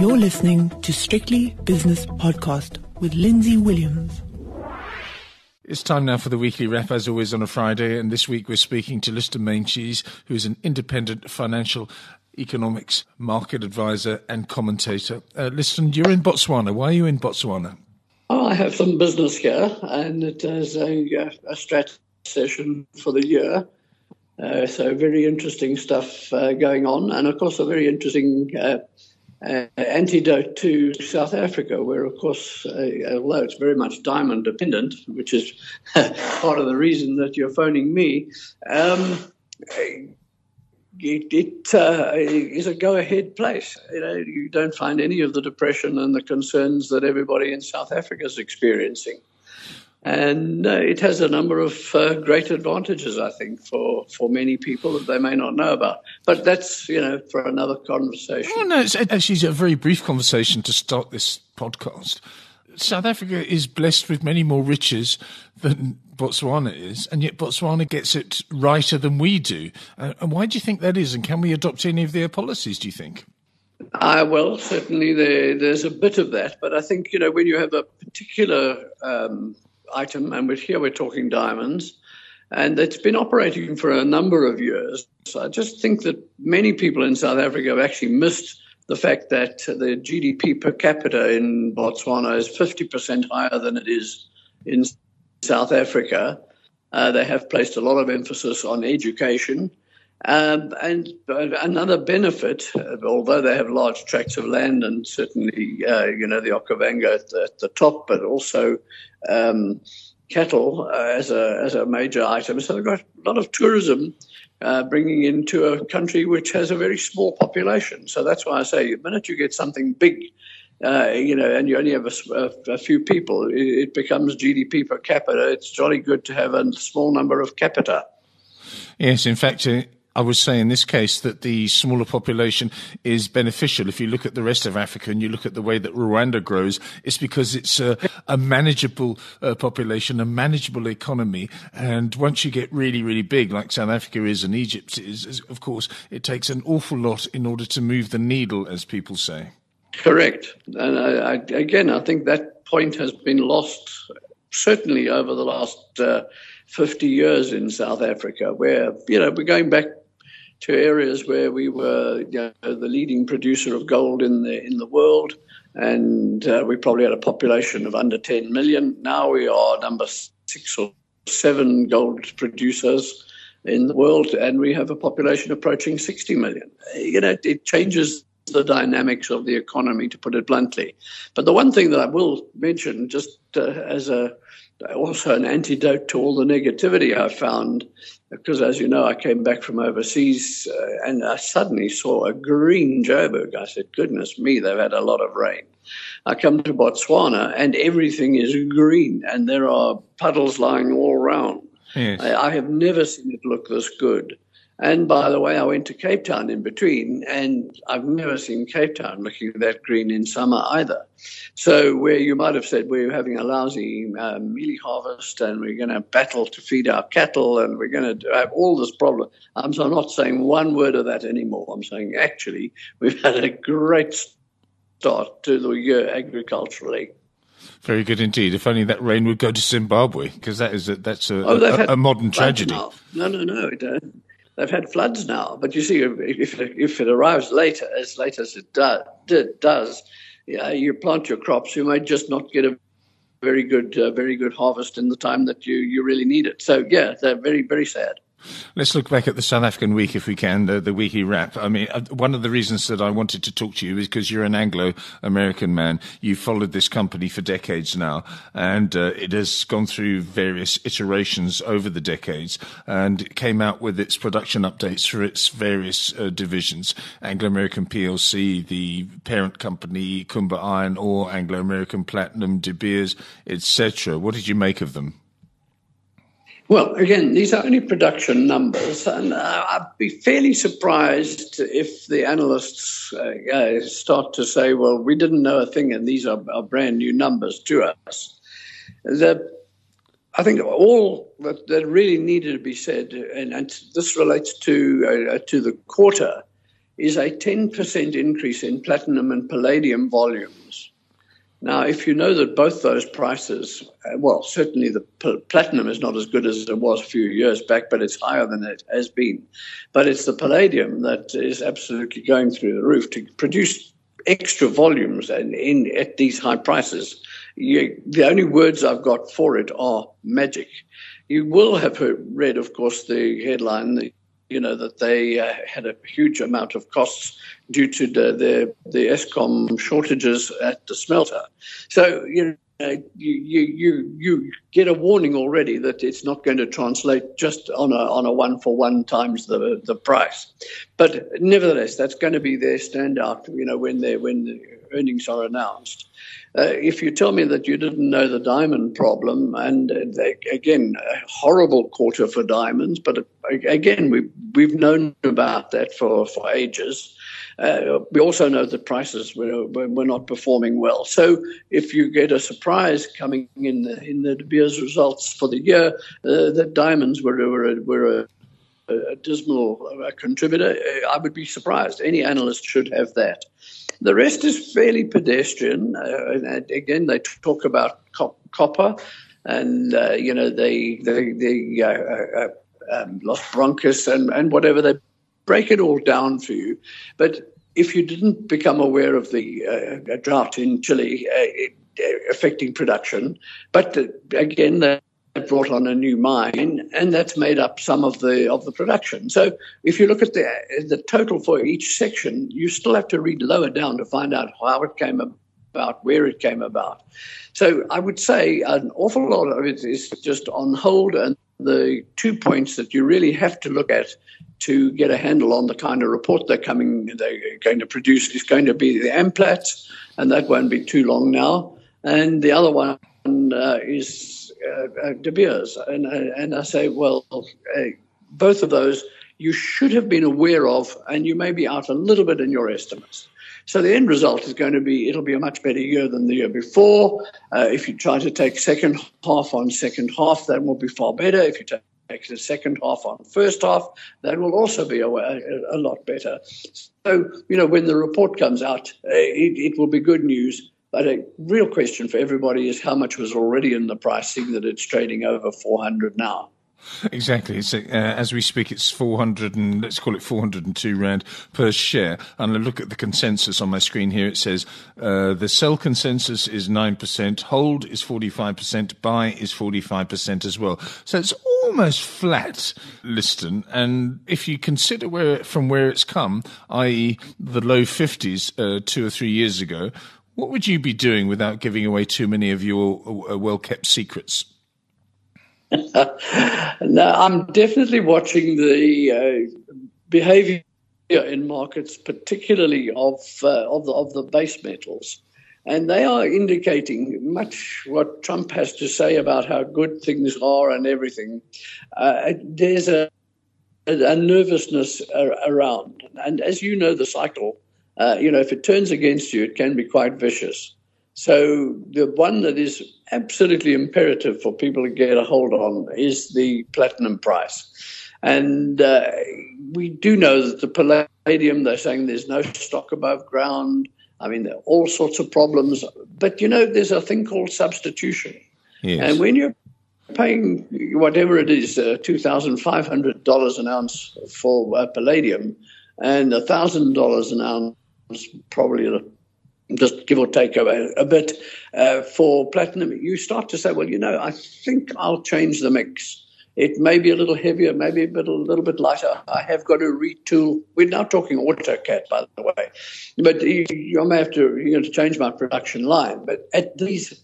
You're listening to Strictly Business Podcast with Lindsay Williams. It's time now for the weekly wrap, as always on a Friday. And this week we're speaking to Liston Meintjes, who is an independent financial economics market advisor and commentator. Uh, Liston, you're in Botswana. Why are you in Botswana? Oh, I have some business here, and it is a, a strat session for the year. Uh, so very interesting stuff uh, going on, and of course a very interesting uh, antidote to South Africa, where, of course, uh, although it's very much diamond dependent, which is part of the reason that you're phoning me, um, it, it uh, is a go-ahead place. You know, you don't find any of the depression and the concerns that everybody in South Africa is experiencing and uh, it has a number of uh, great advantages, I think, for, for many people that they may not know about. But that's you know for another conversation. Oh no, it's actually a very brief conversation to start this podcast. South Africa is blessed with many more riches than Botswana is, and yet Botswana gets it righter than we do. Uh, and why do you think that is? And can we adopt any of their policies? Do you think? Uh, well, certainly there, there's a bit of that, but I think you know when you have a particular um, item, and here we're talking diamonds, and it's been operating for a number of years. So I just think that many people in South Africa have actually missed the fact that the GDP per capita in Botswana is 50% higher than it is in South Africa. Uh, they have placed a lot of emphasis on education. Um, and another benefit, uh, although they have large tracts of land and certainly, uh, you know, the Okavango at the, at the top, but also um, cattle uh, as a as a major item. So they've got a lot of tourism uh, bringing into a country which has a very small population. So that's why I say, the minute you get something big, uh, you know, and you only have a, a, few people, it, it, becomes GDP per capita. It's jolly good to have a small number of capita. Yes, in fact, uh, I would say in this case that the smaller population is beneficial. If you look at the rest of Africa and you look at the way that Rwanda grows, it's because it's a, a manageable uh, population, a manageable economy. And once you get really, really big, like South Africa is and Egypt is, is of course, it takes an awful lot in order to move the needle, as people say. Correct. And I, I, again, I think that point has been lost certainly over the last uh, 50 years in South Africa, where, you know, we're going back to areas where we were you know, the leading producer of gold in the in the world, and uh, we probably had a population of under 10 million. Now we are number six or seven gold producers in the world, and we have a population approaching 60 million. You know, it changes the dynamics of the economy, to put it bluntly. But the one thing that I will mention, just uh, as a also an antidote to all the negativity I found, because as you know, I came back from overseas uh, and I suddenly saw a green Joburg. I said, goodness me, they've had a lot of rain. I come to Botswana and everything is green and there are puddles lying all around. Yes. I, I have never seen it look this good. And by the way, I went to Cape Town in between, and I've never seen Cape Town looking that green in summer either. So, where you might have said we're having a lousy um, mealie harvest and we're going to battle to feed our cattle and we're going to have all this problem, I'm not saying one word of that anymore. I'm saying actually we've had a great start to the year agriculturally. Very good indeed. If only that rain would go to Zimbabwe, because that is a, that's a, oh, a, a modern tragedy. No, no, no. It, uh, they've had floods now. But you see, if, if it arrives later, as late as it do, does, yeah, you plant your crops, you may just not get a very good, uh, very good harvest in the time that you, you really need it. So yeah, they're very, very sad. Let's look back at the South African week, if we can, the, the weekly wrap. I mean, uh, one of the reasons that I wanted to talk to you is because you're an Anglo-American man. You've followed this company for decades now, and uh, it has gone through various iterations over the decades, and came out with its production updates for its various uh, divisions: Anglo-American PLC, the parent company Kumba Iron Ore, Anglo-American Platinum, De Beers, etc. What did you make of them? Well, again, these are only production numbers, and uh, I'd be fairly surprised if the analysts uh, start to say, well, we didn't know a thing, and these are, are brand new numbers to us. The, I think all that, that, really needed to be said, and, and this relates to, uh, to the quarter, is a 10% increase in platinum and palladium volumes. Now, if you know that both those prices, uh, well, certainly the platinum is not as good as it was a few years back, but it's higher than it has been. But it's the palladium that is absolutely going through the roof to produce extra volumes and in at these high prices. You, the only words I've got for it are magic. You will have heard, read, of course, the headline, the, you know, that they uh, had a huge amount of costs due to the, the, the Eskom shortages at the smelter. So, you know, you, you, you, you get a warning already that it's not going to translate just on a, on a one for one times the, the price. But nevertheless, that's going to be their standout, you know, when, they when earnings are announced. Uh, if you tell me that you didn't know the diamond problem, and uh, they, again, a horrible quarter for diamonds, but uh, again, we, we've known about that for, for ages. Uh, we also know that prices were, were not performing well. So if you get a surprise coming in the, in the De Beers results for the year, uh, that diamonds were, were, were a, a dismal uh, contributor, I would be surprised. Any analyst should have that. The rest is fairly pedestrian. Uh, and again, they talk about copper, and uh, you know they they, they uh, uh, um, Los Bronces and and whatever they break it all down for you. But if you didn't become aware of the uh, drought in Chile uh, affecting production, but again, brought on a new mine, and that's made up some of the of the production. So if you look at the the total for each section, you still have to read lower down to find out how it came about, where it came about. So I would say an awful lot of it is just on hold, and the two points that you really have to look at to get a handle on the kind of report they're coming they're going to produce is going to be the AMPLAT, and that won't be too long now. And the other one uh, is uh, uh, De Beers. And, uh, and I say, well, uh, both of those you should have been aware of, and you may be out a little bit in your estimates. So the end result is going to be it'll be a much better year than the year before. Uh, if you try to take second half on second half, that will be far better. If you take the second half on first half, that will also be a, a, a lot better. So you know when the report comes out, it, it will be good news. But a real question for everybody is how much was already in the pricing that it's trading over 400 now. Exactly. Uh, as we speak, it's 400 and let's call it 402 rand per share. And I look at the consensus on my screen here. It says uh, the sell consensus is 9%, hold is 45%, buy is 45% as well. So it's almost flat, Liston. And if you consider where from where it's come, i.e., the low 50s uh, two or three years ago, what would you be doing without giving away too many of your uh, well kept secrets? no, I'm definitely watching the uh, behavior in markets, particularly of uh, of the of the base metals, and they are indicating much what Trump has to say about how good things are and everything. Uh, there's a, a nervousness around, and as you know, the cycle uh, you know, if it turns against you, it can be quite vicious. So the one that is absolutely imperative for people to get a hold on is the platinum price. And uh, we do know that the palladium, they're saying there's no stock above ground. I mean, there are all sorts of problems. But, you know, there's a thing called substitution. Yes. And when you're paying whatever it is, uh, $2,500 an ounce for uh, palladium and $1,000 an ounce probably just give or take a, a bit uh, for platinum, you start to say, well, you know, I think I'll change the mix. It may be a little heavier, maybe a, bit, a little bit lighter. I have got to retool. We're now talking autocat, by the way, but you, you may have to you know, to change my production line. But at these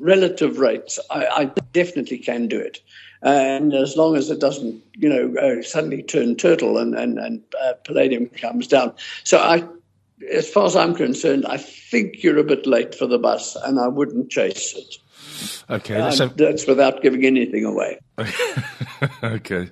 relative rates, I, I definitely can do it. And as long as it doesn't, you know, uh, suddenly turn turtle and, and, and uh, palladium comes down. So I, as far as I'm concerned, I think you're a bit late for the bus and I wouldn't chase it. Okay. So, that's without giving anything away. okay.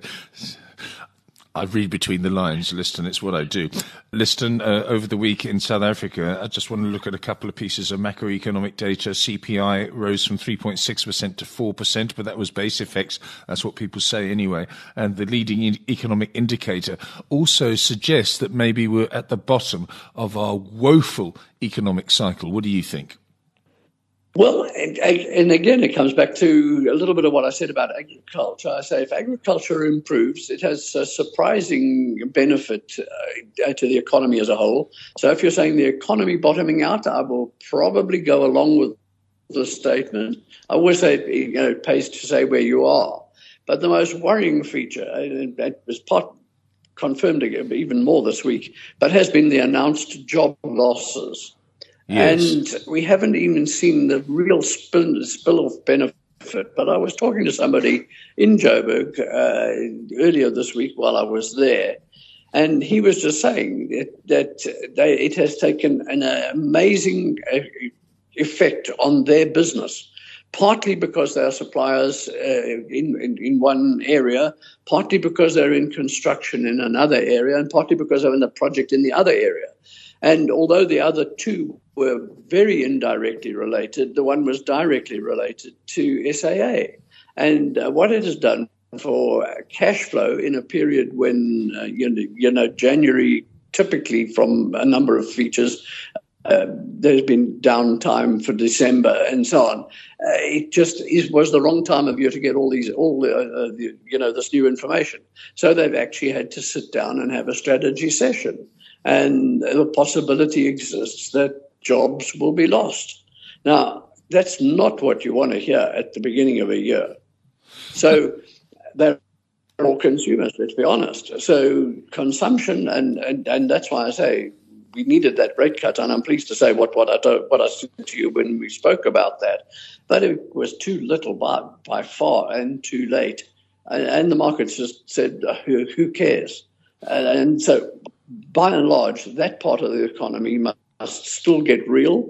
I read between the lines, Liston. It's what I do. Liston, uh, over the week in South Africa, I just want to look at a couple of pieces of macroeconomic data. CPI rose from 3.6% to 4%, but that was base effects. That's what people say anyway. And the leading in- economic indicator also suggests that maybe we're at the bottom of our woeful economic cycle. What do you think? Well, and, and, again, it comes back to a little bit of what I said about agriculture. I say if agriculture improves, it has a surprising benefit uh, to the economy as a whole. So if you're saying the economy bottoming out, I will probably go along with the statement. I always say you know, it pays to say where you are. But the most worrying feature, and it was part confirmed even more this week, but has been the announced job losses. Yes. And we haven't even seen the real spill, spill of benefit. But I was talking to somebody in Joburg uh, earlier this week while I was there, and he was just saying that, that they, it has taken an amazing uh, effect on their business partly because they are suppliers uh, in, in, in, one area, partly because they're in construction in another area, and partly because they're in a project in the other area. And although the other two were very indirectly related, the one was directly related to SAA. And uh, what it has done for cash flow in a period when, uh, you, know, you know, January typically from a number of features, uh, there's been downtime for December and so on. Uh, it just is, was the wrong time of year to get all these, all uh, uh the, you know, this new information. So they've actually had to sit down and have a strategy session and the possibility exists that jobs will be lost. Now, that's not what you want to hear at the beginning of a year. So they're all consumers, let's be honest. So consumption, and, and, and that's why I say we needed that rate cut, and I'm pleased to say what, what, I, told, what I said to you when we spoke about that. But it was too little by, by far and too late. And, and the markets just said, uh, who, who cares? And, and so by and large, that part of the economy must still get real.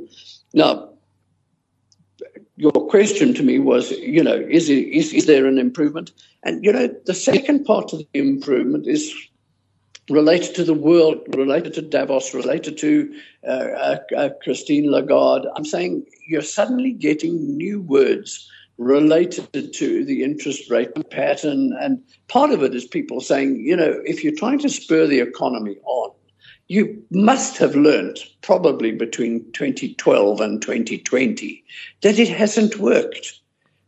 Now, your question to me was, you know, is, it, is, is there an improvement? And, you know, the second part of the improvement is related to the world, related to Davos, related to uh, uh, uh, Christine Lagarde. I'm saying you're suddenly getting new words related to the interest rate pattern. And part of it is people saying, you know, if you're trying to spur the economy on, you must have learned probably between 2012 and 2020 that it hasn't worked.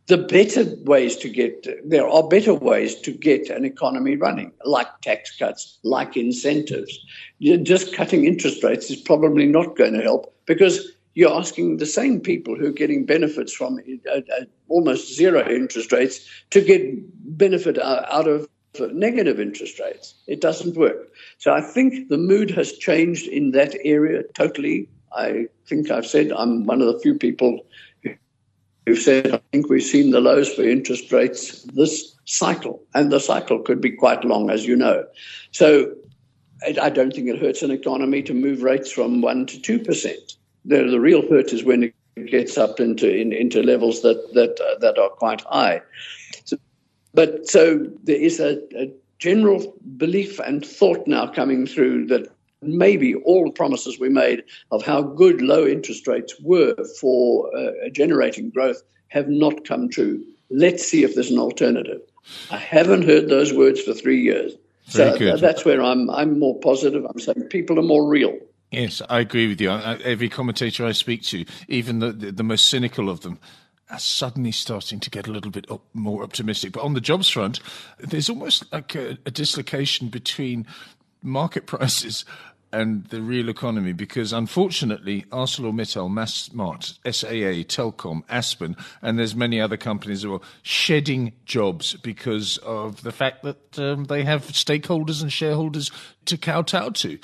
The better ways to get, there are better ways to get an economy running, like tax cuts, like incentives. Just cutting interest rates is probably not going to help because you're asking the same people who are getting benefits from uh, uh, almost zero interest rates to get benefit out of negative interest rates. It doesn't work. So I think the mood has changed in that area totally. I think I've said I'm one of the few people who've said I think we've seen the lows for interest rates this cycle, and the cycle could be quite long, as you know. So I don't think it hurts an economy to move rates from one to two percent the, the real hurt is when it gets up into in, into levels that that uh, that are quite high. So, but so there is a, a, general belief and thought now coming through that maybe all the promises we made of how good low interest rates were for uh, generating growth have not come true. Let's see if there's an alternative. I haven't heard those words for three years. Very so good. that's where I'm I'm more positive. I'm saying people are more real. Yes, I agree with you. Every commentator I speak to, even the, the, the most cynical of them, are suddenly starting to get a little bit up, more optimistic. But on the jobs front, there's almost like a, a dislocation between market prices and the real economy because unfortunately ArcelorMittal, Massmart, SAA, Telkom, Aspen, and there's many other companies as well shedding jobs because of the fact that um, they have stakeholders and shareholders to kowtow to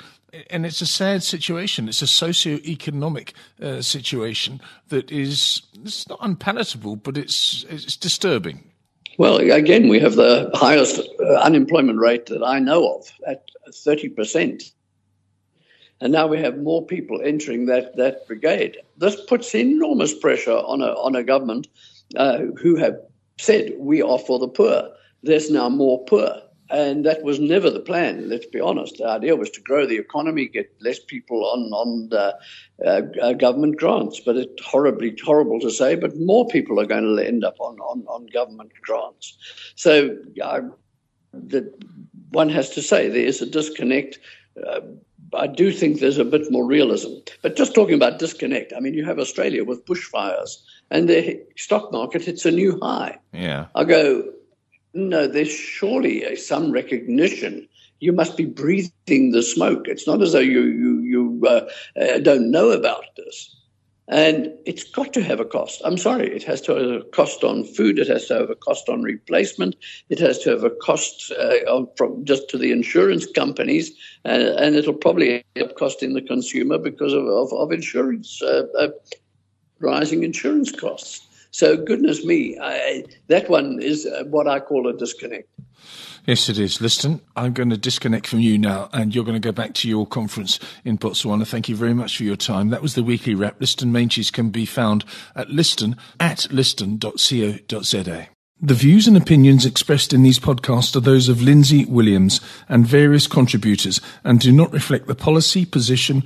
and it's a sad situation. It's a socio-economic uh, situation that is it's not unpalatable, but it's it's disturbing. Well, again, we have the highest uh, unemployment rate that I know of at thirty percent, and now we have more people entering that that brigade. This puts enormous pressure on a on a government uh, who have said we are for the poor. There's now more poor and that was never the plan. Let's be honest. The idea was to grow the economy, get less people on on the, uh, uh, government grants. But it's horribly horrible to say, but more people are going to end up on on, on government grants. So uh, the, one has to say there is a disconnect. Uh, I do think there's a bit more realism. But just talking about disconnect, I mean, you have Australia with bushfires, and the stock market hits a new high. Yeah. I go, no, there's surely some recognition. You must be breathing the smoke. It's not as though you you you uh, uh, don't know about this, and it's got to have a cost. I'm sorry, it has to have a cost on food. It has to have a cost on replacement. It has to have a cost uh, from just to the insurance companies, and, and it'll probably end up costing the consumer because of of, of insurance uh, uh, rising insurance costs. So, goodness me, I, that one is uh, what I call a disconnect. Yes, it is. Liston, I'm going to disconnect from you now, and you're going to go back to your conference in Botswana. Thank you very much for your time. That was the weekly wrap. Liston Meintjes can be found at liston at liston.co.za. The views and opinions expressed in these podcasts are those of Lindsay Williams and various contributors and do not reflect the policy, position,